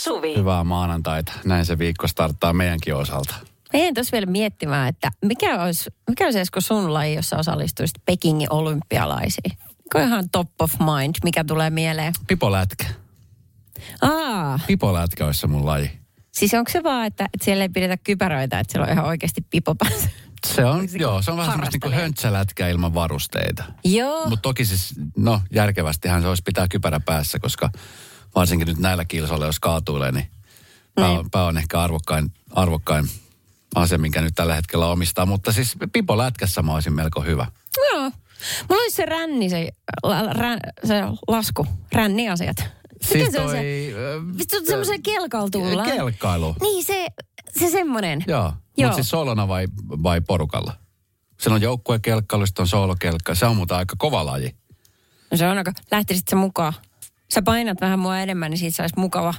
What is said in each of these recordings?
Suvi. Hyvää maanantaita. Näin se viikko starttaa meidänkin osalta. Meidän tuossa vielä miettimään, että mikä olisi, mikä olisi Esko sun laji, jossa osallistuisit Pekingin olympialaisiin? Mikä ihan top of mind, mikä tulee mieleen? Pipolätkä. Aa, Pipolätkä olisi se mun laji. siis onko se vaan, että, että siellä ei pidetä kypäröitä, että siellä on ihan oikeasti pipo päässä? Se on, joo, se on vähän semmoista niin harrastelee. höntsälätkä ilman varusteita. Joo. Mutta toki siis, no järkevästihän se olisi pitää kypärä päässä, koska varsinkin nyt näillä kilsoilla, jos kaatuilee, niin pää on, pää on ehkä arvokkain, arvokkain asia, minkä nyt tällä hetkellä omistaa. Mutta siis pipolätkässä mä olisin melko hyvä. Joo. Mulla olisi se ränni, se, la, rän, se lasku, ränniasiat. Miten se on se? ö, Vittu, semmoisen kelkalla tullaan. Kelkkailu. Niin, se, se semmoinen. Joo. Joo. Mutta siis solona vai, vai porukalla? Siellä on joukkuekelkkailu, sitten on soolokelkka. Se on muuten aika kova laji. No se on aika, lähtisit se mukaan. Sä painat vähän mua enemmän, niin siitä saisi mukava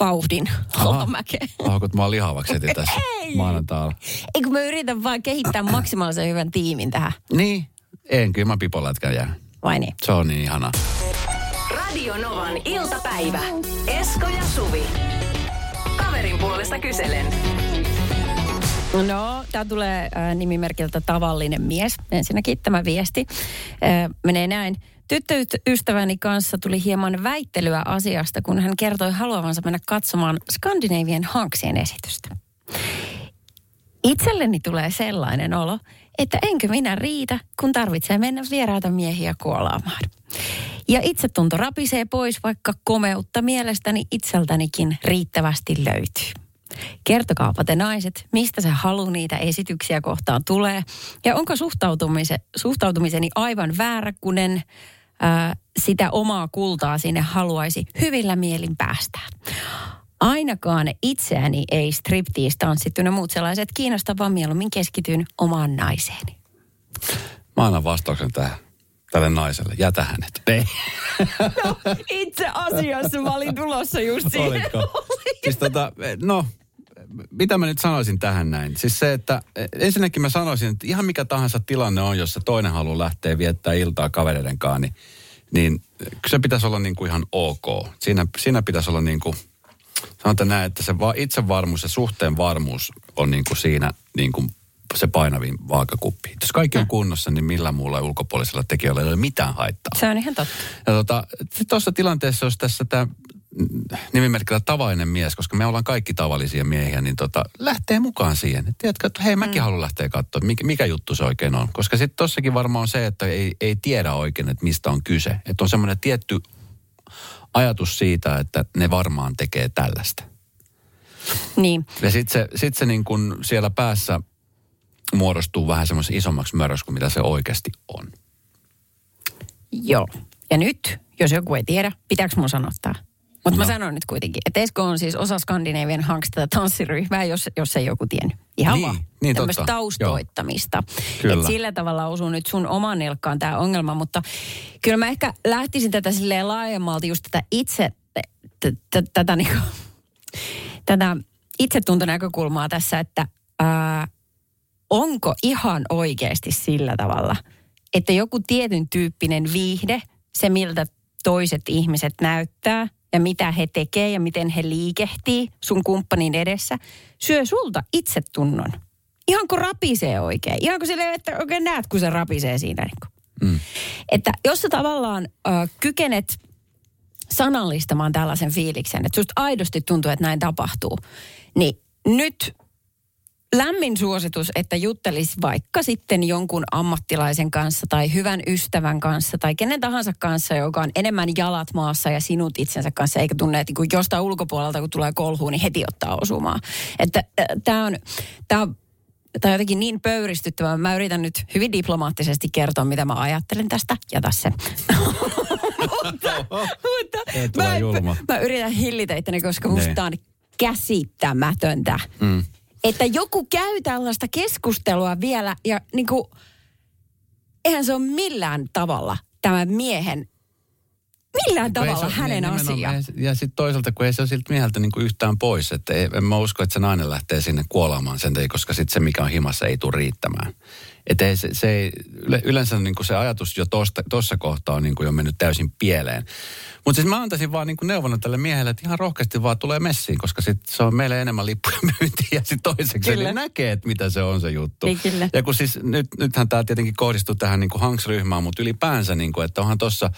vauhdin alamäkeen. Lahkot mua lihavaksi heti tässä Ei. maanantaalla. Ei kun mä yritän vaan kehittää maksimaalisen hyvän tiimin tähän. Niin, en kyllä mä pipolätkän jää. Vai niin? Se on niin ihanaa. Radio Novan iltapäivä. Esko ja Suvi. Kaverin puolesta kyselen. No, tämä tulee äh, nimimerkiltä tavallinen mies. Ensinnäkin tämä viesti äh, menee näin. Tyttöystäväni kanssa tuli hieman väittelyä asiasta, kun hän kertoi haluavansa mennä katsomaan Skandinavian Hanksien esitystä. Itselleni tulee sellainen olo, että enkö minä riitä, kun tarvitsee mennä vieraita miehiä kuolaamaan. Ja itsetunto rapisee pois, vaikka komeutta mielestäni itseltänikin riittävästi löytyy. Kertokaapa te naiset, mistä se halu niitä esityksiä kohtaan tulee. Ja onko suhtautumise, suhtautumiseni aivan väärä, kun en ää, sitä omaa kultaa sinne haluaisi hyvillä mielin päästää. Ainakaan itseäni ei striptease-tanssittu ne muut sellaiset kiinnosta, vaan mieluummin keskityn omaan naiseeni. Mä annan vastauksen tähän, tälle naiselle. Jätä hänet. Ei. Itse asiassa mä olin tulossa just siihen. Oliko? Siis tota, no, mitä mä nyt sanoisin tähän näin? Siis se, että eh, ensinnäkin mä sanoisin, että ihan mikä tahansa tilanne on, jossa toinen haluaa lähteä viettää iltaa kavereiden kanssa, niin, niin kyllä se pitäisi olla niin kuin ihan ok. Siinä, siinä pitäisi olla niin kuin, sanotaan näin, että se va, itsevarmuus ja suhteen varmuus on niin kuin siinä niin kuin se painavin vaakakuppi. Jos kaikki on kunnossa, niin millään muulla ulkopuolisella tekijöillä ei ole mitään haittaa. Se on ihan totta. Ja tota, tuossa tilanteessa, jos tässä tämä nimimerkillä tavallinen mies, koska me ollaan kaikki tavallisia miehiä, niin tota, lähtee mukaan siihen. Et tiedätkö, että hei mäkin mm. haluan lähteä katsoa, mikä, mikä juttu se oikein on. Koska sitten tossakin varmaan on se, että ei, ei tiedä oikein, että mistä on kyse. Että on semmoinen tietty ajatus siitä, että ne varmaan tekee tällaista. Niin. Ja sitten se, sit se niin kun siellä päässä muodostuu vähän semmoisen isommaksi mörös kuin mitä se oikeasti on. Joo. Ja nyt, jos joku ei tiedä, pitääkö mun sanoa tää? Mutta no. mä No. sanon nyt kuitenkin, että Esko on siis osa Skandinavian Hanks tätä tanssiryhmää, jos, jos ei joku tiennyt. Ihan Niin, vaan. niin Tämmöistä totta. taustoittamista. Kyllä. Et sillä tavalla osuu nyt sun oman nilkkaan tämä ongelma, mutta kyllä mä ehkä lähtisin tätä silleen laajemmalti just tätä itse, tätä niinku, tätä itsetuntonäkökulmaa tässä, että ää, onko ihan oikeasti sillä tavalla, että joku tietyn tyyppinen viihde, se miltä toiset ihmiset näyttää ja mitä he tekee ja miten he liikehtii sun kumppanin edessä, syö sulta itsetunnon. Ihan kun rapisee oikein. Ihan kun silleen, että oikein näet, kun se rapisee siinä. Niin. Mm. Että jos sä tavallaan äh, kykenet sanallistamaan tällaisen fiiliksen, että susta aidosti tuntuu, että näin tapahtuu, niin nyt lämmin suositus, että juttelis vaikka sitten jonkun ammattilaisen kanssa tai hyvän ystävän kanssa tai kenen tahansa kanssa, joka on enemmän jalat maassa ja sinut itsensä kanssa, eikä tunne, että kun jostain ulkopuolelta, kun tulee kolhuun, niin heti ottaa osumaan. Että tämä on, tää on Tämä on jotenkin niin pöyristyttävää. Mä yritän nyt hyvin diplomaattisesti kertoa, mitä mä ajattelen tästä. Jätä se. mutta, mutta mä, mä yritän hillitä itteni, koska musta Niin. on käsittämätöntä. Mm. Että joku käy tällaista keskustelua vielä ja niin kuin, eihän se ole millään tavalla tämän miehen millään Kun tavalla se- hänen nimenomaan- asia. Ja sitten toisaalta, kun ei se ole siltä mieheltä niin kuin yhtään pois. Että ei, en mä usko, että se nainen lähtee sinne kuolaamaan sen takia, koska sitten se, mikä on himassa, ei tule riittämään. Että ei, se, se ei, yle, yleensä niin kuin se ajatus jo tuossa kohtaa on niin kuin jo mennyt täysin pieleen. Mutta siis mä antaisin vaan niin kuin tälle miehelle, että ihan rohkeasti vaan tulee messiin, koska sit se on meille enemmän lippuja myyntiä. Ja sitten toiseksi Kyllä. niin näkee, että mitä se on se juttu. Niin, kyllä. Ja kun siis nyt, nythän tämä tietenkin kohdistuu tähän niin kuin Hanks-ryhmään, mutta ylipäänsä, niin kuin, että onhan tuossa,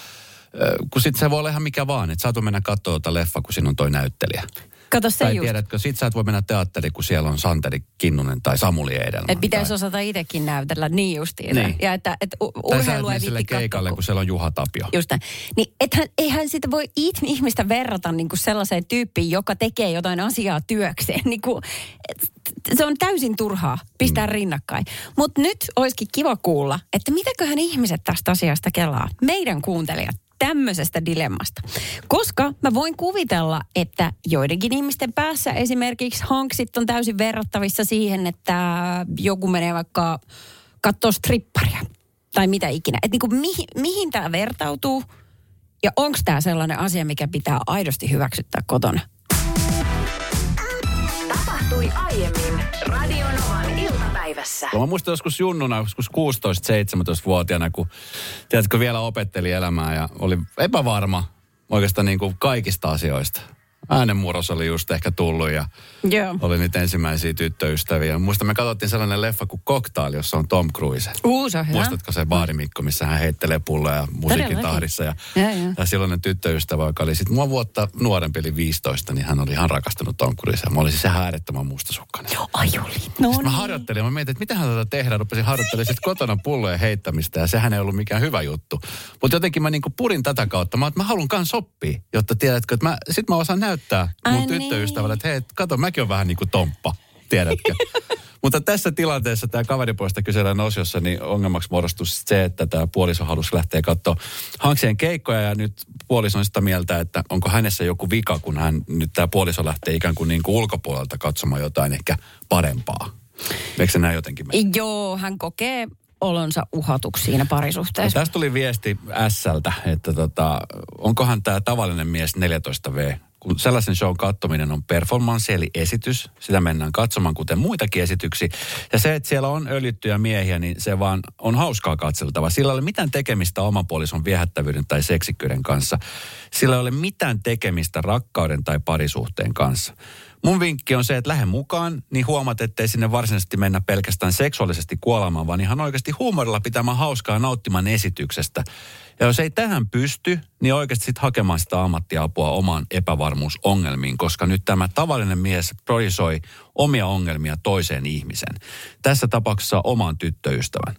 kun sitten se voi olla ihan mikä vaan, että saat mennä katsoa tuota leffa, kun siinä on toi näyttelijä. Kato se tai just. tiedätkö, sit sä et voi mennä teatteriin, kun siellä on Santeri Kinnunen tai Samuli Edelman. Että pitäisi tai, osata itsekin näytellä niin justiin. Niin. Ja että, että u- tai sä et keikalle, kun siellä on Juha Tapio. Just näin. Niin ethän, eihän sitä voi it- ihmistä verrata niin kuin sellaiseen tyyppiin, joka tekee jotain asiaa työkseen. Niin kuin, et- se on täysin turhaa pistää mm. rinnakkain. Mutta nyt olisikin kiva kuulla, että mitäköhän ihmiset tästä asiasta kelaa. Meidän kuuntelijat tämmöisestä dilemmasta. Koska mä voin kuvitella, että joidenkin ihmisten päässä esimerkiksi hanksit on täysin verrattavissa siihen, että joku menee vaikka katsoa stripparia tai mitä ikinä. Että niinku mihin, mihin tämä vertautuu ja onko tämä sellainen asia, mikä pitää aidosti hyväksyttää kotona? Tapahtui aiemmin Radionovan iltapäivässä. Mä muistan joskus junnuna, joskus 16-17-vuotiaana, kun tiedätkö, vielä opetteli elämää ja oli epävarma oikeastaan niin kuin kaikista asioista. Äänenmurros oli just ehkä tullut ja Joo. oli niitä ensimmäisiä tyttöystäviä. Muista me katsottiin sellainen leffa kuin Cocktail, jossa on Tom Cruise. Uu, se on hyvä. Muistatko se baarimikko, missä hän heittelee pulloja musiikin Todellakin. tahdissa. Ja, Joo, joo. ja silloinen tyttöystävä, joka oli sitten mua vuotta nuorempi, eli 15, niin hän oli ihan rakastunut Tom Cruiseen. Mä olisin se äärettömän mustasukkainen. Ai oli. No Sitten mä niin. harjoittelin ja mä mietin, että mitä hän tätä tehdä. Rupesin harjoittelemaan sitten kotona pullojen heittämistä ja sehän ei ollut mikään hyvä juttu. Mutta jotenkin mä niinku purin tätä kautta. Mä, että mä haluan kans oppia, jotta tiedätkö, että mä, sit mä osaan näyttää mun Ai tyttöystävälle, niin. että hei, kato, mäkin on vähän niin kuin tomppa, tiedätkö. Mutta tässä tilanteessa tämä kaveripuolesta kysellään osiossa, niin ongelmaksi muodostui se, että tämä puoliso halusi lähteä katsoa Hanksien keikkoja ja nyt puoliso on sitä mieltä, että onko hänessä joku vika, kun hän nyt tämä puoliso lähtee ikään kuin, niin kuin ulkopuolelta katsomaan jotain ehkä parempaa. Eikö se näin jotenkin mene? Joo, hän kokee olonsa uhatuksi siinä parisuhteessa. tästä tuli viesti Sältä, että tota, onkohan tämä tavallinen mies 14V, kun sellaisen show katsominen on performance eli esitys, sitä mennään katsomaan kuten muitakin esityksiä. Ja se, että siellä on öljyttyjä miehiä, niin se vaan on hauskaa katseltava. Sillä ei ole mitään tekemistä oman puolison viehättävyyden tai seksikkyyden kanssa. Sillä ei ole mitään tekemistä rakkauden tai parisuhteen kanssa. Mun vinkki on se, että lähde mukaan, niin huomaat, ettei sinne varsinaisesti mennä pelkästään seksuaalisesti kuolemaan, vaan ihan oikeasti huumorilla pitämään hauskaa nauttimaan esityksestä. Ja jos ei tähän pysty, niin oikeasti sitten hakemaan sitä ammattiapua omaan epävarmuusongelmiin, koska nyt tämä tavallinen mies projisoi omia ongelmia toiseen ihmiseen. Tässä tapauksessa oman tyttöystävän.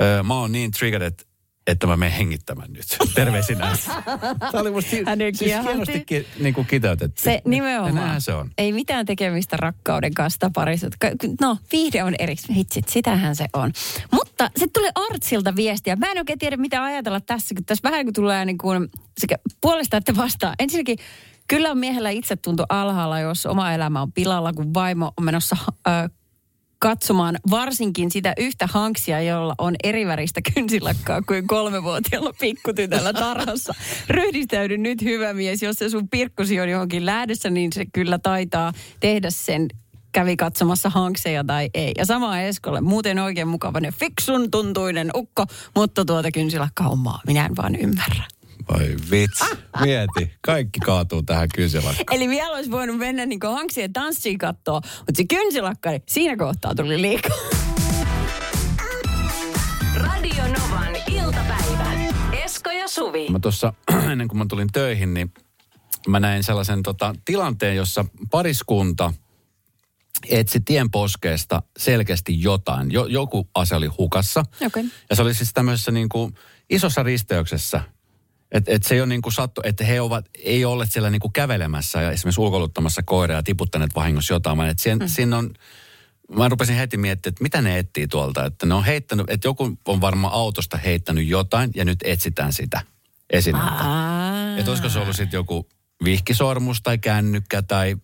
Öö, mä oon niin triggered, että että mä menen hengittämään nyt. Terveisin S. Tämä oli musta siis hienosti ki- niin kuin kiteytetty. Se nimenomaan. se on. Ei mitään tekemistä rakkauden kanssa tai parisut. No, viihde on erikseen. Hitsit, sitähän se on. Mutta se tuli Artsilta viestiä. Mä en oikein tiedä, mitä ajatella tässä, kun tässä vähän kun tulee niin kuin sekä puolesta että vastaan. Ensinnäkin, kyllä on miehellä itsetunto alhaalla, jos oma elämä on pilalla, kun vaimo on menossa äh, katsomaan varsinkin sitä yhtä hanksia, jolla on eriväristä kynsilakkaa kuin kolmevuotiaalla pikkutytöllä tarhassa. Ryhdistäydy nyt hyvä mies, jos se sun pirkkusi on johonkin lähdössä, niin se kyllä taitaa tehdä sen kävi katsomassa hankseja tai ei. Ja sama Eskolle, muuten oikein mukavainen, fiksun tuntuinen ukko, mutta tuota kynsilakka hommaa minä en vaan ymmärrä. Voi vitsi. Mieti. Kaikki kaatuu tähän kyselyyn. Eli vielä olisi voinut mennä niin hanksien tanssiin katsoa, mutta se kynsilakka, niin siinä kohtaa tuli liikaa. Radio Novan iltapäivä. Esko ja Suvi. Mä tuossa ennen kuin mä tulin töihin, niin mä näin sellaisen tota, tilanteen, jossa pariskunta etsi tien poskeesta selkeästi jotain. Jo, joku ase oli hukassa. Okei. Ja se oli siis tämmöisessä niin kuin isossa risteyksessä. Että et se ei ole niin kuin sattu, että he ovat, ei olleet siellä niin kuin kävelemässä ja esimerkiksi ulkoiluttamassa koiraa ja tiputtaneet vahingossa jotain, vaan että siinä, mm. siinä on, mä rupesin heti miettimään, että mitä ne etsii tuolta. Että ne on heittänyt, että joku on varmaan autosta heittänyt jotain ja nyt etsitään sitä esinettä. Että olisiko se ollut sitten joku vihkisormus tai kännykkä tai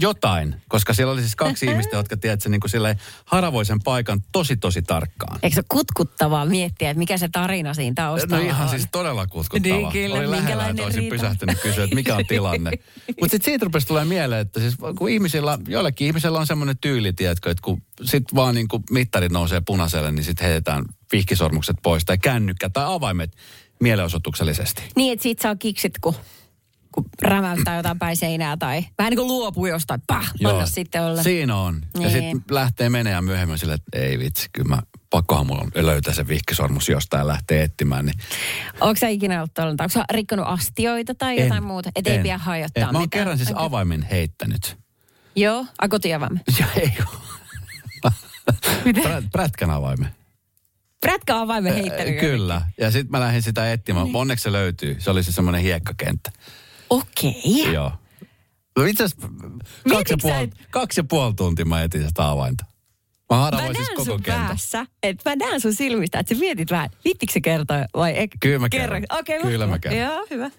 jotain, koska siellä oli siis kaksi ihmistä, jotka tiedätkö, niin kuin silleen haravoi sen paikan tosi tosi tarkkaan. Eikö se kutkuttavaa miettiä, että mikä se tarina siinä taustalla No ihan on? siis todella kutkuttava. Niin, kyllä, Oli lähellä, että olisin riita. pysähtynyt kysyä, että mikä on tilanne. Mutta sitten siitä rupesi tulee mieleen, että siis kun ihmisillä, joillakin ihmisillä on semmoinen tyyli, tiedätkö, että kun sit vaan niin kuin mittarit nousee punaiselle, niin sitten heitetään vihkisormukset pois tai kännykkä tai avaimet mielenosoituksellisesti. Niin, että siitä saa kiksit, kun, kun rämäyttää jotain päin seinää tai vähän niin kuin luopuu jostain. Pah, anna sitten olla. Siinä on. Ja Niin. sitten lähtee menemään myöhemmin sille, että ei vitsi, kyllä mä, pakkohan mulla on löytää se vihkisormus jostain ja lähtee etsimään. Niin Onko sä ikinä ollut tuolla? Onko sä rikkonut astioita tai jotain muuta? Et ei en, pidä hajottaa en. Mä oon mitään. kerran siis Okei. avaimen heittänyt. Joo, a kotiavamme. Ja ei Prät, Prätkän avaimen. Prätkä avaimen heittänyt. Kyllä. Ja sitten mä lähdin sitä etsimään. Niin. Onneksi se löytyy. Se oli se semmoinen hiekkakenttä. Okei. Joo. No itse asiassa kaksi, ja puoli, et- kaksi ja puoli tuntia mä etin sitä avainta. Mä haravoin siis koko sun kentän. päässä, että mä näen sun silmistä, että sä mietit vähän, vittikö se kertoa vai ei? Kyllä mä kerron. Okei, Kyllä mä kerron. Joo, hyvä.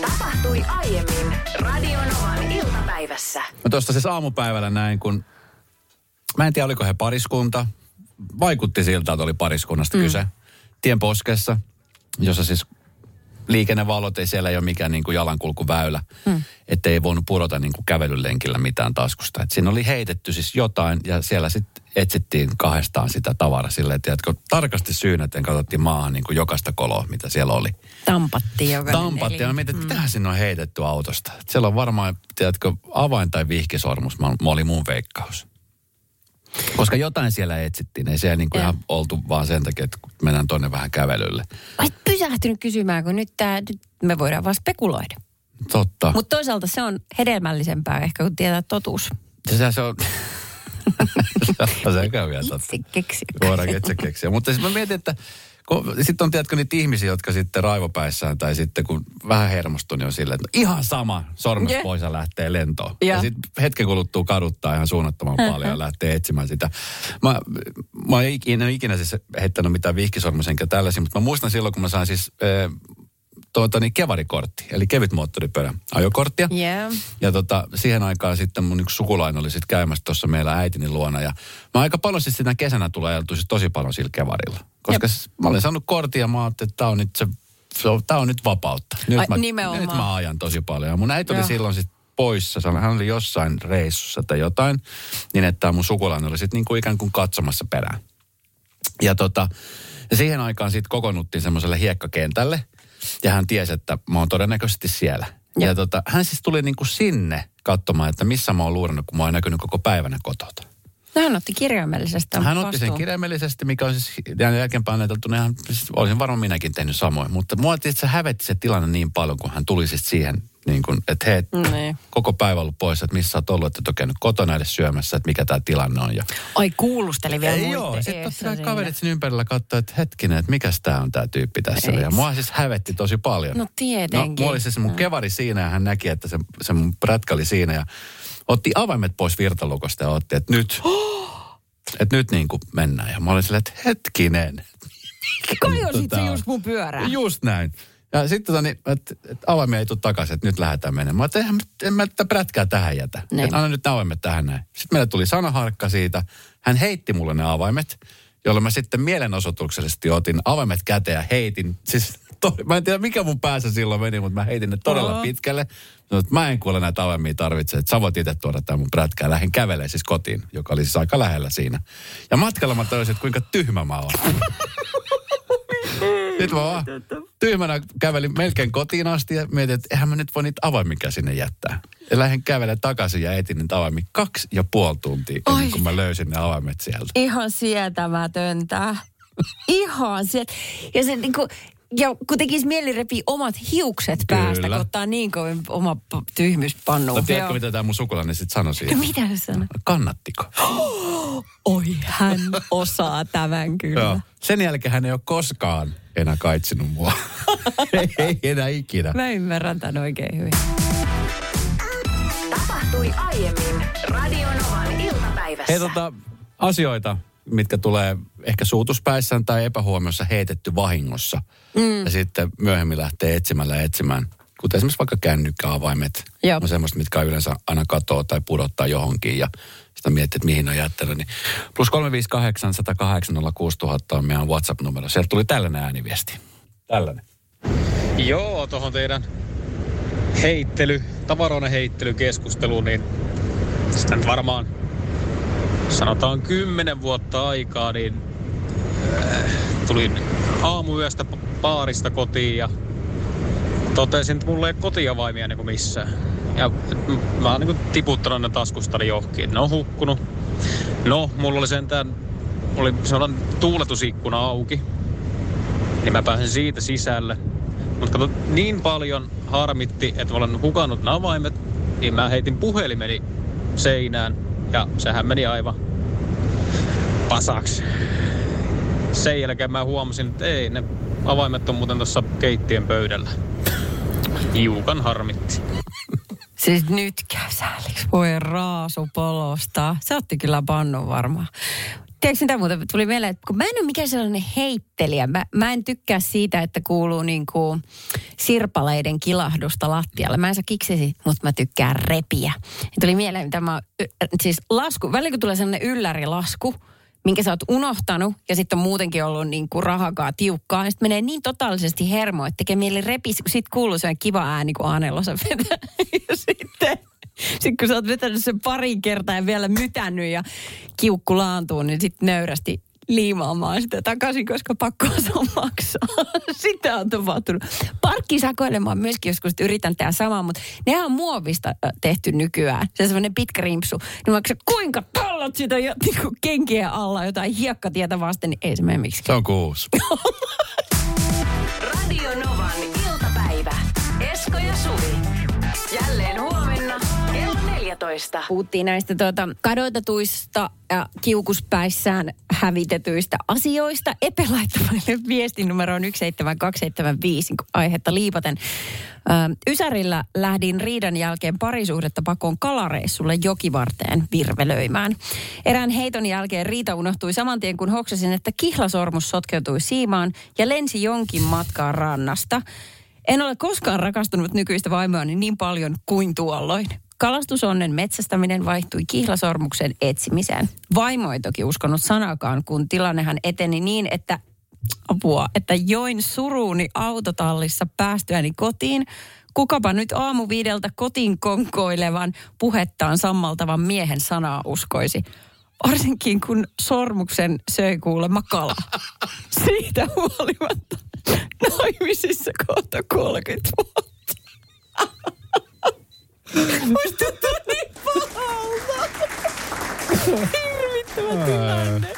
Tapahtui aiemmin Radionovan iltapäivässä. Mä tuosta siis aamupäivällä näin, kun... Mä en tiedä, oliko he pariskunta. Vaikutti siltä, että oli pariskunnasta mm. kyse. Tien poskessa, jossa siis liikennevalot ei siellä ei ole mikään niin kuin jalankulkuväylä. Mm. Että ei voinut pudota niin kuin kävelylenkillä mitään taskusta. Et siinä oli heitetty siis jotain ja siellä sitten etsittiin kahdestaan sitä tavaraa silleen, että tiedätkö, tarkasti syynäten katsottiin maahan niin kuin jokaista koloa, mitä siellä oli. Tampattiin jokainen. Tampatti. Ja eli- mä mietin, että mitähän sinne on heitetty autosta. Et Siellä on varmaan, tiedätkö, avain tai vihkisormus. Mä, mä oli mun veikkaus. Koska jotain siellä etsittiin. Ei siellä niinku Joo. ihan oltu vaan sen takia, että mennään tonne vähän kävelylle. Olet pysähtynyt kysymään, kun nyt, tää, nyt me voidaan vaan spekuloida. Totta. Mut, Mutta toisaalta se on hedelmällisempää ehkä, kun tietää totuus. se, se on... se käy vielä totta. Itse keksiä. Voidaan itse keksiä. Mutta siis mä mietin, että sitten on tiedätkö niitä ihmisiä, jotka sitten raivopäissään tai sitten kun vähän hermostuu, niin on silleen, että no ihan sama, sormus Jeh. pois ja lähtee lentoon. Ja. Ja sitten hetken kuluttua kaduttaa ihan suunnattoman paljon ja lähtee etsimään sitä. Mä, mä en ikinä, en ikinä siis heittänyt mitään vihkisormus enkä tällaisia, mutta mä muistan silloin, kun mä sain siis äh, tuota, niin kevarikortti, eli kevyt moottoripyörä ajokorttia. Yeah. Ja tota, siihen aikaan sitten mun yksi sukulainen oli sitten käymässä tuossa meillä äitini luona. Ja mä aika paljon siis sitä kesänä tulee ajeltu siis tosi paljon sillä kevarilla. Koska s- mä olin saanut kortin ja mä ajattelin, että tää on nyt, se, se on, tää on nyt vapautta. Nyt, Ai, mä, nimenomaan. nyt mä ajan tosi paljon. Ja mun äiti oli Joo. silloin sitten poissa. Hän- Hän oli jossain reissussa tai jotain. Niin että mun sukulainen oli sitten niinku ikään kuin katsomassa perään. Ja tota, ja siihen aikaan sitten kokoonnuttiin semmoiselle hiekkakentälle. Ja hän tiesi, että mä oon todennäköisesti siellä. Ja, ja tota, hän siis tuli niinku sinne katsomaan, että missä mä oon luurannut, kun mä oon näkynyt koko päivänä kotota. No hän otti kirjaimellisesti Hän otti sen kirjaimellisesti, mikä on siis jälkeenpäin ajateltuna ihan, siis olisin varmaan minäkin tehnyt samoin. Mutta mua tietysti se hävetti se tilanne niin paljon, kun hän tuli siis siihen, niin kuin, että hei, Niin. koko päivä ollut pois, että missä oot ollut, että et ole käynyt kotona edes syömässä, että mikä tämä tilanne on. Ja Ai kuulusteli vielä ei muiden joo, sitten totta kai kaverit siinä ympärillä katsoi, että hetkinen, että mikäs tää on tää tyyppi tässä. Eiks? Ja mua siis hävetti tosi paljon. No tietenkin. No, mulla oli siis mun kevari siinä ja hän näki, että se, se mun prätkä oli siinä ja otti avaimet pois virtalukosta ja otti, että nyt, että nyt niin kuin mennään. Ja mä olin silleen, että hetkinen. Kajosit Tota, se just mun pyörään. Just näin. Ja sitten tota, niin, että et avaimia ei tule takaisin, että nyt lähdetään menemään. Mä ajattelin, en mä tätä prätkää tähän jätä. Niin. Että anna nyt ne avaimet tähän näin. Sitten meille tuli sanaharkka siitä. Hän heitti mulle ne avaimet, jolloin mä sitten mielenosoituksellisesti otin avaimet käteen ja heitin. Siis to, mä en tiedä mikä mun päässä silloin meni, mutta mä heitin ne todella Oho. pitkälle. Sanoin, että mä en kuule näitä avaimia tarvitse, että sä voit itse tuoda tämän mun prätkää. Lähdin kävelemään siis kotiin, joka oli siis aika lähellä siinä. Ja matkalla mä tajusin, että kuinka tyhmä mä oon. Sitten mä vaan tyhmänä kävelin melkein kotiin asti ja mietin, että eihän mä nyt voi niitä avaimia sinne jättää. Ja lähdin kävelemään takaisin ja etin niitä avaimia kaksi ja puoli tuntia ennen Ai. kuin mä löysin ne avaimet sieltä. Ihan sietämätöntä. Ihan siet. Ja se niinku, ja kun tekisi mieli repii omat hiukset päästä, Kyllä. kun ottaa niin kovin oma tyhmys pannuun. No tiedätkö, mitä tämä mun sukulainen sitten sanoi No siihen? mitä se sanoo? Kannattiko? Oi, hän osaa tämän kyllä. Joo. Sen jälkeen hän ei ole koskaan enää kaitsinut mua. ei, enää ikinä. Mä ymmärrän tämän oikein hyvin. Tapahtui aiemmin Radionovan iltapäivässä. Hei tota, asioita, mitkä tulee ehkä suutuspäissään tai epähuomiossa heitetty vahingossa. Mm. Ja sitten myöhemmin lähtee etsimällä etsimään. kuten esimerkiksi vaikka kännykkäavaimet, Joo. on semmoista, mitkä yleensä aina katoo tai pudottaa johonkin ja sitä miettii, että mihin on jättänyt. Niin plus 358 108 6000 on meidän WhatsApp-numero. Sieltä tuli tällainen ääniviesti. Tällainen. Joo, tuohon teidän heittely, tavaroiden heittelykeskusteluun, niin sitä nyt varmaan sanotaan kymmenen vuotta aikaa, niin äh, tulin aamuyöstä baarista kotiin ja totesin, että mulla ei kotiavaimia niin kuin missään. Ja mä oon niin tiputtanut ne taskustani johonkin. Ne on hukkunut. No, mulla oli sentään, oli sellainen tuuletusikkuna auki. Niin mä pääsin siitä sisälle. Mutta kato, niin paljon harmitti, että mä olen hukannut nämä avaimet, niin mä heitin puhelimeni seinään. Ja sehän meni aivan pasaksi. Sen jälkeen mä huomasin, että ei, ne avaimet on muuten tuossa keittiön pöydällä. Hiukan harmitti. Siis nyt käy sääliksi. Voi raasu polosta. Se otti kyllä pannun varmaan. Tiedätkö mitä muuten tuli mieleen, että kun mä en ole mikään sellainen heittelijä. Mä, mä en tykkää siitä, että kuuluu niin kuin sirpaleiden kilahdusta lattialle. Mä en saa kiksisi, mutta mä tykkään repiä. Ja tuli mieleen, mitä mä, siis lasku, välillä kun tulee sellainen yllärilasku, minkä sä oot unohtanut ja sitten on muutenkin ollut niin kuin rahakaa tiukkaa. Ja sitten menee niin totaalisesti hermo, että tekee mieli repis, kun sit kuuluu sellainen kiva ääni, kun Aanelosa vetää. Ja sitten, sitten kun sä oot vetänyt sen pari kertaa ja vielä mytännyt ja kiukku laantuu, niin sitten nöyrästi liimaamaan sitä takaisin, koska pakko on maksaa. Sitä on tapahtunut. Parkkisakoilemaan myöskin joskus yritän tehdä samaa, mutta nehän on muovista tehty nykyään. Se on semmoinen pitkä rimpsu. Niin vaikka kuinka tallot sitä jo, niin kenkien alla jotain hiekkatietä vasten, niin ei se mene miksikään. Se on kuusi. Radio Novan iltapäivä. Esko ja Suvi. Jälleen huomenna kello 14. Puhuttiin näistä tuota, kadotetuista ja kiukuspäissään hävitetyistä asioista. Epe laittoi meille viestin numeroon 17275 kun aihetta liipaten. Ö, Ysärillä lähdin riidan jälkeen parisuhdetta pakoon kalareissulle jokivarteen virvelöimään. Erään heiton jälkeen riita unohtui saman tien, kun hoksasin, että kihlasormus sotkeutui siimaan ja lensi jonkin matkaa rannasta. En ole koskaan rakastunut nykyistä vaimoani niin paljon kuin tuolloin. Kalastusonnen metsästäminen vaihtui kihlasormuksen etsimiseen. Vaimo ei toki uskonut sanakaan, kun tilannehan eteni niin, että apua, että join suruuni autotallissa päästyäni kotiin. Kukapa nyt aamu viideltä kotiin konkoilevan puhettaan sammaltavan miehen sanaa uskoisi. Varsinkin kun sormuksen söi kuulemma kala. Siitä huolimatta naimisissa kohta 30 vuotta. Musta tuntuu niin pahalta. Hirvittävä tilanne.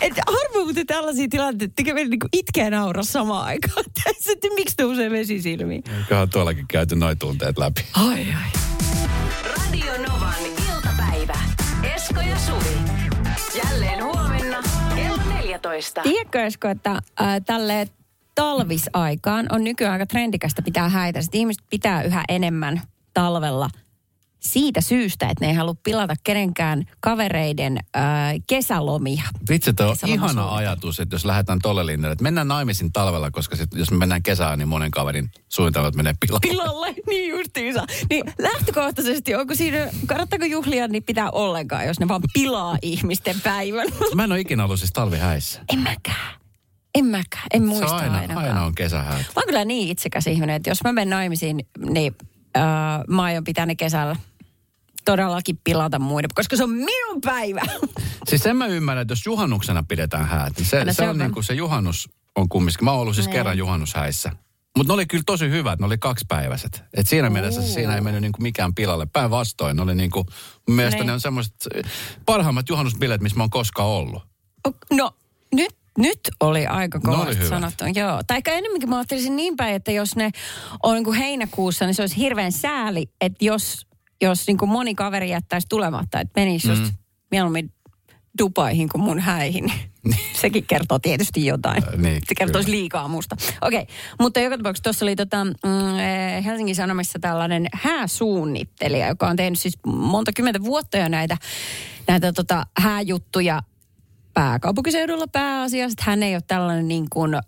Että harvoin muuten tällaisia tilanteita tekee niin itkeä naura samaan aikaan. Tässä, että miksi nousee vesi silmiin. Eiköhän tuollakin käyty noin tunteet läpi. Ai ai. Radio Novan iltapäivä. Esko ja Suvi. Jälleen huomenna kello 14. Tiedätkö Esko, että äh, tälle talvisaikaan on nykyään aika trendikästä pitää häitä. Sitten ihmiset pitää yhä enemmän talvella siitä syystä, että ne ei halua pilata kenenkään kavereiden äh, kesälomia. Vitsi, tuo on ihana ajatus, että jos lähdetään tolle linjalle, että mennään naimisiin talvella, koska sit, jos me mennään kesään, niin monen kaverin suunnitelmat menee pilalle. Pilalle, niin justiinsa. Niin lähtökohtaisesti, onko siinä, kannattaako juhlia, niin pitää ollenkaan, jos ne vaan pilaa ihmisten päivän. Mä en ole ikinä ollut siis talvihäissä. En mäkään. En mäkään. En muista aina, ainakaan. aina on kesähäät. Mä oon kyllä niin itsekäs ihminen, että jos mä menen naimisiin, niin mä aion pitää ne kesällä todellakin pilata muiden, koska se on minun päivä. Siis sen mä ymmärrän, että jos juhannuksena pidetään häät, niin se, Aina se, se on niin kuin se juhannus on kumminkin. Mä oon ollut siis Niin. kerran juhannushäissä. Mutta ne oli kyllä tosi hyvät, ne oli kaksipäiväiset. Et siinä mielessä siinä ei mennyt niinku mikään pilalle. Päinvastoin, ne oli niinku, mun mielestä Niin. ne on semmoiset parhaimmat juhannusbileet, missä mä oon koskaan ollut. No, nyt, nyt oli aika kovasti hyvät. sanottu. Joo. Tai ehkä enemmänkin mä ajattelisin niin päin, että jos ne on niin kuin heinäkuussa, niin se olisi hirveän sääli, että jos, jos niin kuin moni kaveri jättäisi tulematta, että menisi just mieluummin Dubaihin kuin mun häihin. Sekin kertoo tietysti jotain. Äh, niin, Se kertoisi kyllä. liikaa musta. Okei, okay. mutta joka tapauksessa tuossa oli tota, mm, eh, Helsingin Sanomissa tällainen hääsuunnittelija, joka on tehnyt siis monta kymmentä vuotta jo näitä, näitä tota, hääjuttuja pääkaupunkiseudulla pääasiassa. Hän ei ole tällainen niin kuin, äh,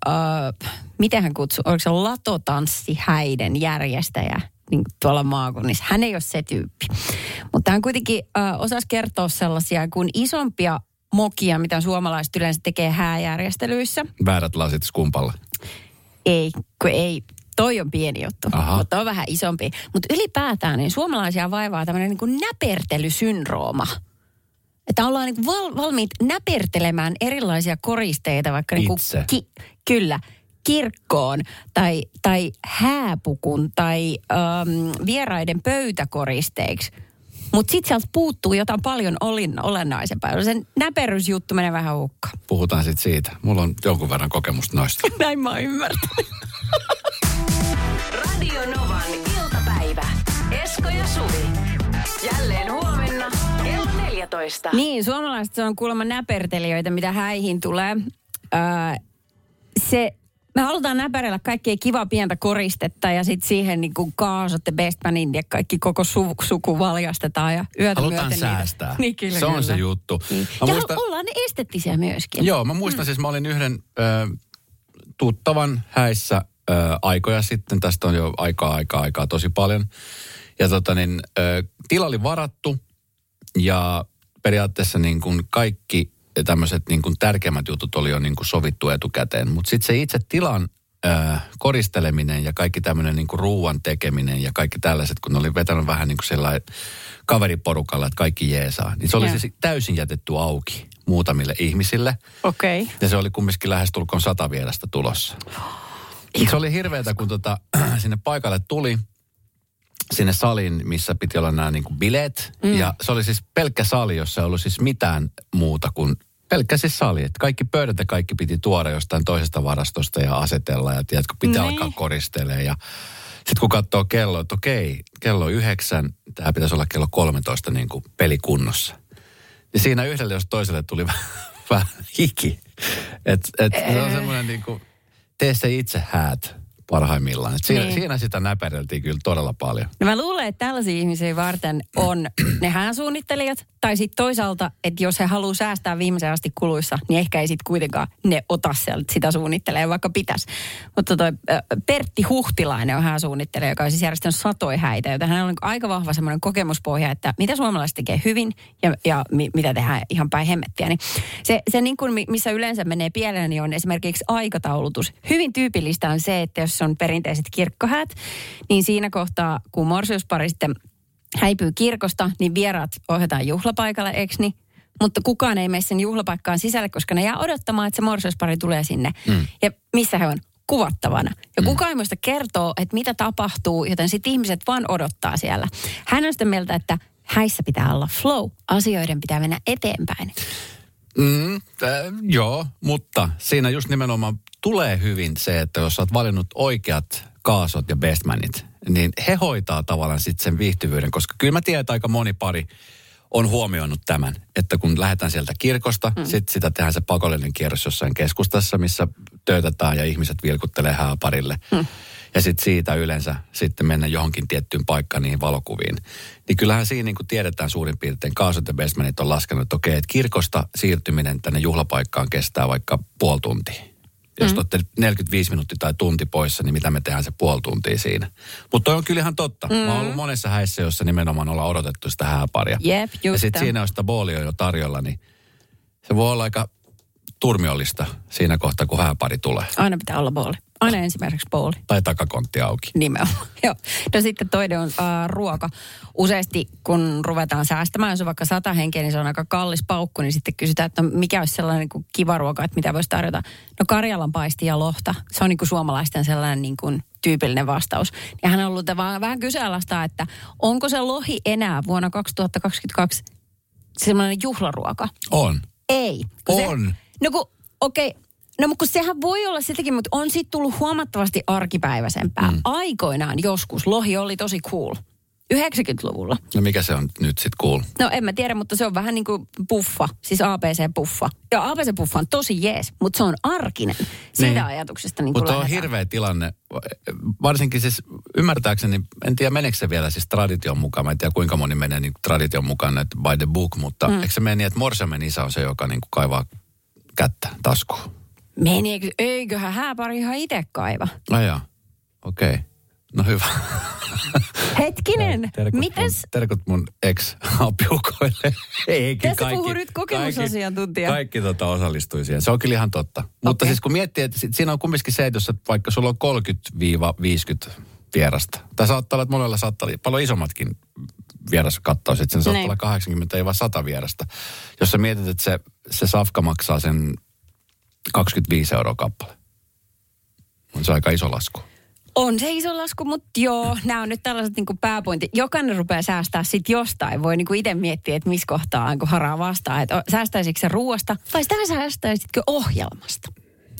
miten hän kutsuu, oliko se latotanssihäiden järjestäjä niin tuolla maakunnissa. Hän ei ole se tyyppi. Mutta hän kuitenkin äh, osasi kertoa sellaisia kuin isompia mokia, mitä suomalaiset yleensä tekee hääjärjestelyissä. Väärät lasit skumpalle. Ei, kun ei. Toi on pieni juttu, Aha. mutta on vähän isompi. Mutta ylipäätään niin suomalaisia vaivaa tämmöinen niin näpertelysyndrooma. Että ollaan niin val, valmiit näpertelemään erilaisia koristeita, vaikka niin kuin Itse. ki, kyllä, kirkkoon tai, tai hääpukun tai äm, vieraiden pöytäkoristeiksi. Mutta sitten sieltä puuttuu jotain paljon olin, olennaisempaa. Sen näperysjuttu menee vähän hukkaan. Puhutaan sitten siitä. Mulla on jonkun verran kokemusta noista. Näin mä oon ymmärtänyt. Radio Novan iltapäivä. Esko ja Suvi. Jälleen huomenna 14. Niin, suomalaiset on kuulemma näpertelijöitä, mitä häihin tulee. Öö, se, me halutaan näperellä kaikkea kiva pientä koristetta ja sitten siihen niin kuin kaasotte Bestmanin ja kaikki koko su, suku valjastetaan ja yötä Halutaan myöten säästää. Niitä. Niin, kyllä, se on kyllä. se juttu. Niin. Mä Ja muistan- ollaan ne estettisiä myöskin. Joo, mä muistan mm. siis, mä olin yhden ö, tuttavan häissä ö, aikoja sitten. Tästä on jo aikaa, aikaa, aikaa tosi paljon. Ja tota niin, ö, tila oli varattu ja periaatteessa niin kuin kaikki tämmöiset niin kuin tärkeimmät jutut oli jo niin kuin sovittu etukäteen. Mutta sitten se itse tilan ö, koristeleminen ja kaikki tämmöinen niin kuin ruuan tekeminen ja kaikki tällaiset, kun ne oli vetänyt vähän niin kuin sellainen kaveriporukalla, että kaikki jeesaa. Niin se oli Joo. siis täysin jätetty auki muutamille ihmisille. Okei. Okay. Ja se oli kumminkin lähestulkoon sata vierästä tulossa. Se oli hirveätä, kun tota, sinne paikalle tuli sinne saliin, missä piti olla nämä niin kuin bileet. Mm. Ja se oli siis pelkkä sali, jossa ei ollut siis mitään muuta kuin pelkkä siis sali. Että kaikki pöydät ja kaikki piti tuoda jostain toisesta varastosta ja asetella. Ja tiedätkö, pitää Niin. alkaa koristelemaan. Ja sitten kun katsoo kello, että okei, kello on yhdeksän, tämä pitäisi olla kello 13 niin kuin pelikunnossa. Niin siinä yhdelle jos toiselle tuli vähän, hiki. Et, et se on semmoinen niin kuin, tee se itse häät parhaimmillaan. Et siinä, Niin. siinä sitä näpereltiin kyllä todella paljon. No mä luulen, että tällaisia ihmisiä varten on ne hääsuunnittelijat. Tai sitten toisaalta, että jos he haluaa säästää viimeisen asti kuluissa, niin ehkä ei sitten kuitenkaan ne ota sieltä sitä suunnittelee, vaikka pitäisi. Mutta toi Pertti Huhtilainen on hääsuunnittelija, joka on siis järjestänyt satoja häitä, joten hänellä on aika vahva semmoinen kokemuspohja, että mitä suomalaiset tekee hyvin ja, ja mi, mitä tehdään ihan päin hemmettiä. Niin se, se niin kuin, mi- missä yleensä menee pieleen, niin on esimerkiksi aikataulutus. Hyvin tyypillistä on se, että jos on perinteiset kirkkohäät, niin siinä kohtaa, kun morsiuspari sitten häipyy kirkosta, niin vieraat ohjataan juhlapaikalle, eikö niin? Mutta kukaan ei mene sen juhlapaikkaan sisälle, koska ne jää odottamaan, että se morsiuspari tulee sinne. Mm. Ja missä he on? Kuvattavana. Ja kukaan ei muista kertoo, että mitä tapahtuu, joten sitten ihmiset vaan odottaa siellä. Hän on sitä mieltä, että häissä pitää olla flow. Asioiden pitää mennä eteenpäin. Mm, äh, joo, mutta siinä just nimenomaan tulee hyvin se, että jos olet valinnut oikeat kaasot ja bestmanit, niin he hoitaa tavallaan sitten sen viihtyvyyden, koska kyllä mä tiedän, että aika moni pari on huomioinut tämän, että kun lähdetään sieltä kirkosta, mm. sitten sitä tehdään se pakollinen kierros jossain keskustassa, missä töötetään ja ihmiset vilkuttelee hääparille. Mm. Ja sitten siitä yleensä sitten mennä johonkin tiettyyn paikkaan niihin valokuviin. Niin kyllähän siinä niin kuin tiedetään suurin piirtein, kaasut ja bestmanit on laskenut, että okei, että kirkosta siirtyminen tänne juhlapaikkaan kestää vaikka puoli tuntia. Jos mm. olette 45 minuuttia tai tunti poissa, niin mitä me tehdään se puoli tuntia siinä. Mutta on kyllä ihan totta. Mm. Mä oon ollut monessa häissä, jossa nimenomaan ollaan odotettu sitä hääparia. Jep, ja just sitten tämä. siinä, jos sitä boolia on jo tarjolla, niin se voi olla aika turmiollista siinä kohtaa, kun hääpari tulee. Aina pitää olla booli. Aina ensimmäiseksi booli. Tai takakontti auki. Nimenomaan, joo. No sitten toinen on äh, ruoka. Useasti kun ruvetaan säästämään, jos on vaikka sata henkeä, niin se on aika kallis paukku, niin sitten kysytään, että no, mikä olisi sellainen niin kuin kiva ruoka, että mitä voisi tarjota. No Karjalan paisti ja lohta. Se on niin kuin suomalaisten sellainen niin kuin tyypillinen vastaus. Ja hän on ollut vaan vähän kyseenalaistaa, että onko se lohi enää vuonna 2022 sellainen juhlaruoka? On. Ei. Kun On. Se, no kun, okei. No mutta kun sehän voi olla sitäkin, mutta on sitten tullut huomattavasti arkipäiväisempää. Mm. Aikoinaan joskus lohi oli tosi cool. 90-luvulla. No mikä se on nyt sitten cool? No en mä tiedä, mutta se on vähän niin kuin puffa, siis ABC-puffa. Ja ABC-puffa on tosi jees, mutta se on arkinen. Siitä Niin. ajatuksesta niin Mutta on hirveä tilanne. Varsinkin siis ymmärtääkseni, en tiedä meneekö se vielä siis tradition mukaan. Mä en tiedä kuinka moni menee niin tradition mukaan, että by the book. Mutta mm. eikö se mene niin, että morsiamen isä on se, joka niin kuin kaivaa kättä taskuun? Meneekö, eiköhän hääpari ihan itse kaiva? Ajaa. Okei. Okay. No hyvä. Hetkinen, Terkut mites? Mun, terkut mun ex-apiukoille. Tässä puhuu nyt kokemusasiantuntija. Kaikki, kaikki tota osallistui siihen. Se on kyllä ihan totta. Okay. Mutta siis kun miettii, että siinä on kumminkin se, että jos vaikka sulla on 30-50 vierasta. Tai saattaa olla, että monella saattaa olla paljon isommatkin vieraskattaukset. Sen saattaa Niin. olla 80 ei vaan 100 vierasta. Jos sä mietit, että se, se safka maksaa sen 25 euroa kappale. On se aika iso lasku. On se iso lasku, mutta joo, nämä on nyt tällaiset niin pääpointit. Jokainen rupeaa säästää sit jostain. Voi niin itse miettiä, että missä kohtaa niin haraa vastaan. Että säästäisikö se ruoasta vai sitä säästäisitkö ohjelmasta?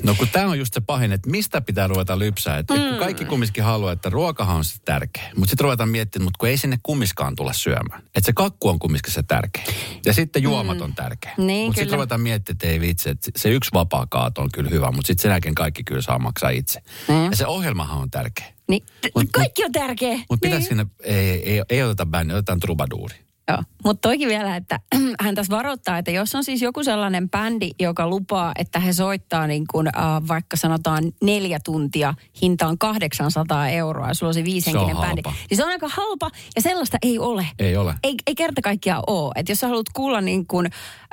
No kun tämä on just se pahin, että mistä pitää ruveta lypsää. Että mm. kaikki kumminkin haluaa, että ruokahan on se tärkeä. Mutta sitten ruvetaan miettimään, mutta kun ei sinne kummiskaan tulla syömään. Että se kakku on kumminkin se tärkeä. Ja sitten juomat on tärkeä. Niin, mutta sitten ruvetaan miettimään, että ei vitsi, että se yksi vapaa kaato on kyllä hyvä, mutta sitten sen jälkeen kaikki kyllä saa maksaa itse. Mm. Ja se ohjelmahan on tärkeä. Niin, Mut- kaikki on tärkeä. Mutta niin. pitäisi sinne, ei, ei, ei oteta bändi, otetaan trubaduuri. Joo, mutta toikin vielä, että hän tässä varoittaa, että jos on siis joku sellainen bändi, joka lupaa, että he soittaa niin kuin, äh, vaikka sanotaan neljä tuntia, hinta on 800 euroa ja sulla on se viisenkinen Se on bändi. Niin se on aika halpa ja sellaista ei ole. Ei ole. Ei, ei kerta kaikkiaan ole. Että jos sä haluat kuulla niin kuin,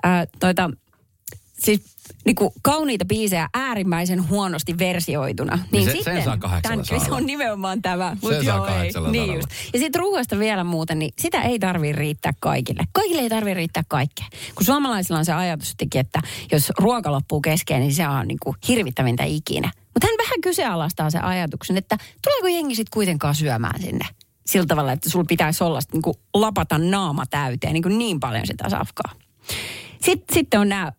äh, noita, siis niin kuin kauniita biisejä äärimmäisen huonosti versioituna. Niin, se- sen sitten, saa 800. tämän- se on nimenomaan tämä. Mut Sen saa joo, ei. 800. Niin just. Ja sitten ruoasta vielä muuten, niin sitä ei tarvii riittää kaikille. Kaikille ei tarvii riittää kaikkea. Kun suomalaisilla on se ajatus jotenkin, että jos ruoka loppuu kesken, niin se on niin kuin hirvittävintä ikinä. Mutta hän vähän kyseenalaistaa sen ajatuksen, että tuleeko jengi sitten kuitenkaan syömään sinne? Sillä tavalla, että sulla pitäisi olla niin kuin lapata naama täyteen niin, kuin niin paljon sitä safkaa. Sitten, sitten on nämä,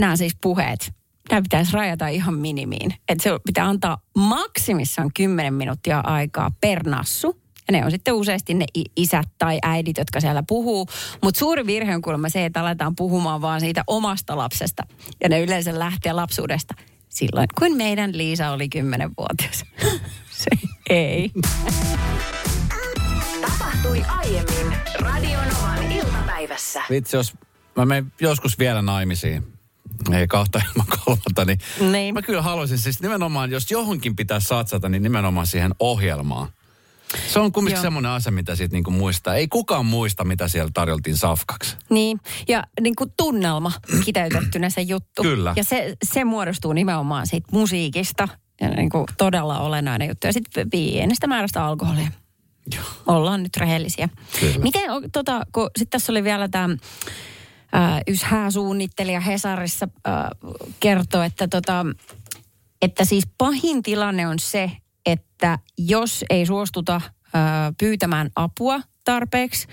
nämä siis puheet. Nämä pitäisi rajata ihan minimiin. Että se pitää antaa maksimissaan 10 minuuttia aikaa per nassu. Ja ne on sitten useasti ne isät tai äidit, jotka siellä puhuu. Mutta suuri virhe on kuulemma se, että aletaan puhumaan vaan siitä omasta lapsesta. Ja ne yleensä lähtee lapsuudesta silloin, kun meidän Liisa oli 10-vuotias. se ei. Tapahtui aiemmin Radionovan iltapäivässä. Vitsi, jos mä menen joskus vielä naimisiin, ei kahta ilman kolmatta, niin, Niin. mä kyllä haluaisin siis nimenomaan, jos johonkin pitää satsata, niin nimenomaan siihen ohjelmaan. Se on kumminkin semmoinen asia, mitä siitä niinku muistaa. Ei kukaan muista, mitä siellä tarjoltiin safkaksi. Niin, ja niin kuin tunnelma kiteytettynä se juttu. Kyllä. Ja se, se muodostuu nimenomaan siitä musiikista. Ja niin kuin todella olennainen juttu. Ja sitten pienestä määrästä alkoholia. Joo. Ollaan nyt rehellisiä. Kyllä. Miten, tota, kun sitten tässä oli vielä tämä äh, yksi hääsuunnittelija Hesarissa äh, kertoi, että, tota, että siis pahin tilanne on se, että jos ei suostuta äh, pyytämään apua tarpeeksi,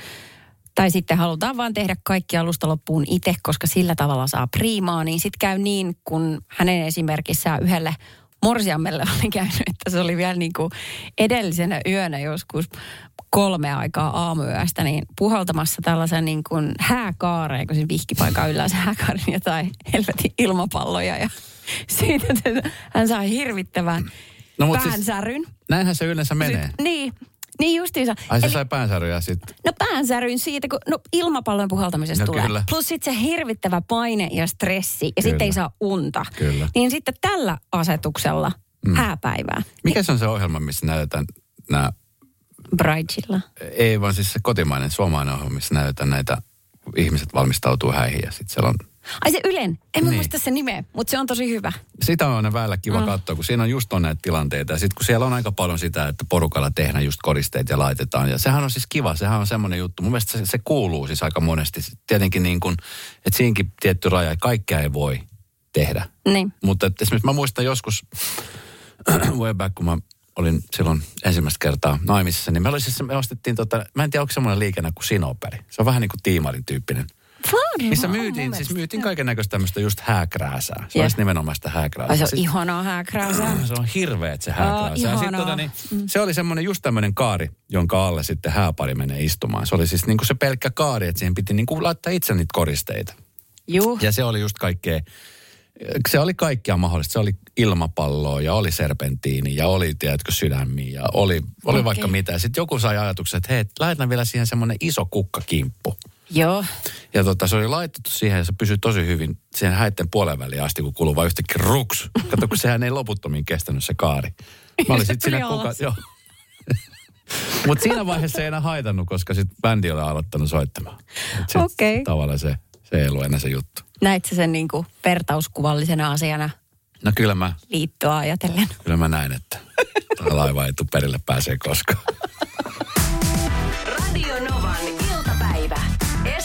tai sitten halutaan vaan tehdä kaikki alusta loppuun itse, koska sillä tavalla saa priimaa, niin sitten käy niin, kun hänen esimerkissään yhdelle morsiammelle oli käynyt, että se oli vielä niin kuin edellisenä yönä joskus kolme aikaa aamuyöstä, niin puhaltamassa tällaisen niin kuin hääkaareen, kun siinä vihkipaikan yllä se hääkaaren jotain helvetin ilmapalloja ja siitä hän sai hirvittävän No, mut siis- päänsäryn. Näinhän se yleensä menee. Sit, niin, niin justiinsa. Ai se Eli- sai päänsäryjä sitten. No päänsäryn siitä, kun no, ilmapallon puhaltamisesta No tulee. kyllä. Plus sitten se hirvittävä paine ja stressi ja sitten ei saa unta. Kyllä. Niin sitten tällä asetuksella mm. hääpäivää. Mikä se on se ohjelma, missä näytetään nämä, Bridgilla. ei vaan siis se kotimainen suomalainen ohjelma, missä näytetään näitä, ihmiset valmistautuu häihin ja sitten siellä on Ai se Ylen. En Niin. muista sen nimeä, mutta se on tosi hyvä. sitä on aina välillä kiva mm. katsoa, kun siinä on just on näitä tilanteita. Ja sitten kun siellä on aika paljon sitä, että porukalla tehdään just koristeet ja laitetaan. Ja sehän on siis kiva, sehän on semmoinen juttu. Mun mielestä se, se kuuluu siis aika monesti. Tietenkin niin kuin, että siinkin tietty raja, kaikkea ei voi tehdä. Niin. Mutta että esimerkiksi mä muistan joskus, way back, kun mä olin silloin ensimmäistä kertaa naimisissa, niin me, oli siis, me ostettiin, tota, mä en tiedä, onko semmoinen liikenne kuin Sinoperi. Se on vähän niin kuin tiimarin tyyppinen. Varmaan, Missä myytiin, siis myytiin kaiken näköistä tämmöistä just hääkrääsää. Se Jep. olisi nimenomaan sitä hääkrääsää. Se on Sit- ihanaa hääkrääsää. se on hirveet se Aa, hääkrääsä. Ja sit, ihanaa. tota, niin, Se oli semmoinen just tämmöinen kaari, jonka alle sitten hääpari menee istumaan. Se oli siis niin kuin se pelkkä kaari, että siihen piti niin kuin laittaa itse niitä koristeita. Juu. Ja se oli just kaikkea, se oli kaikkia mahdollista. Se oli ilmapalloa ja oli serpentiini ja oli, tiedätkö, sydämiä ja oli, oli Okei. vaikka mitä. Sitten joku sai ajatuksen, että hei, laitan vielä siihen semmoinen iso kukkakimppu. Joo. Ja tota, se oli laitettu siihen ja se pysyi tosi hyvin siihen häitten puolen väliin asti, kun kuluu vaan yhtäkkiä ruks. Kato, kun sehän ei loputtomiin kestänyt se kaari. Mä olin sitten siinä kuka... Joo. Mutta siinä vaiheessa ei enää haitannut, koska sitten bändi oli aloittanut soittamaan. Okei. Tavallaan se, se ei ollut enää se juttu. Näit sä sen niin kuin vertauskuvallisena asiana No kyllä mä, liittoa ajatellen? kyllä mä näin, että laiva ei tule perille pääsee koskaan.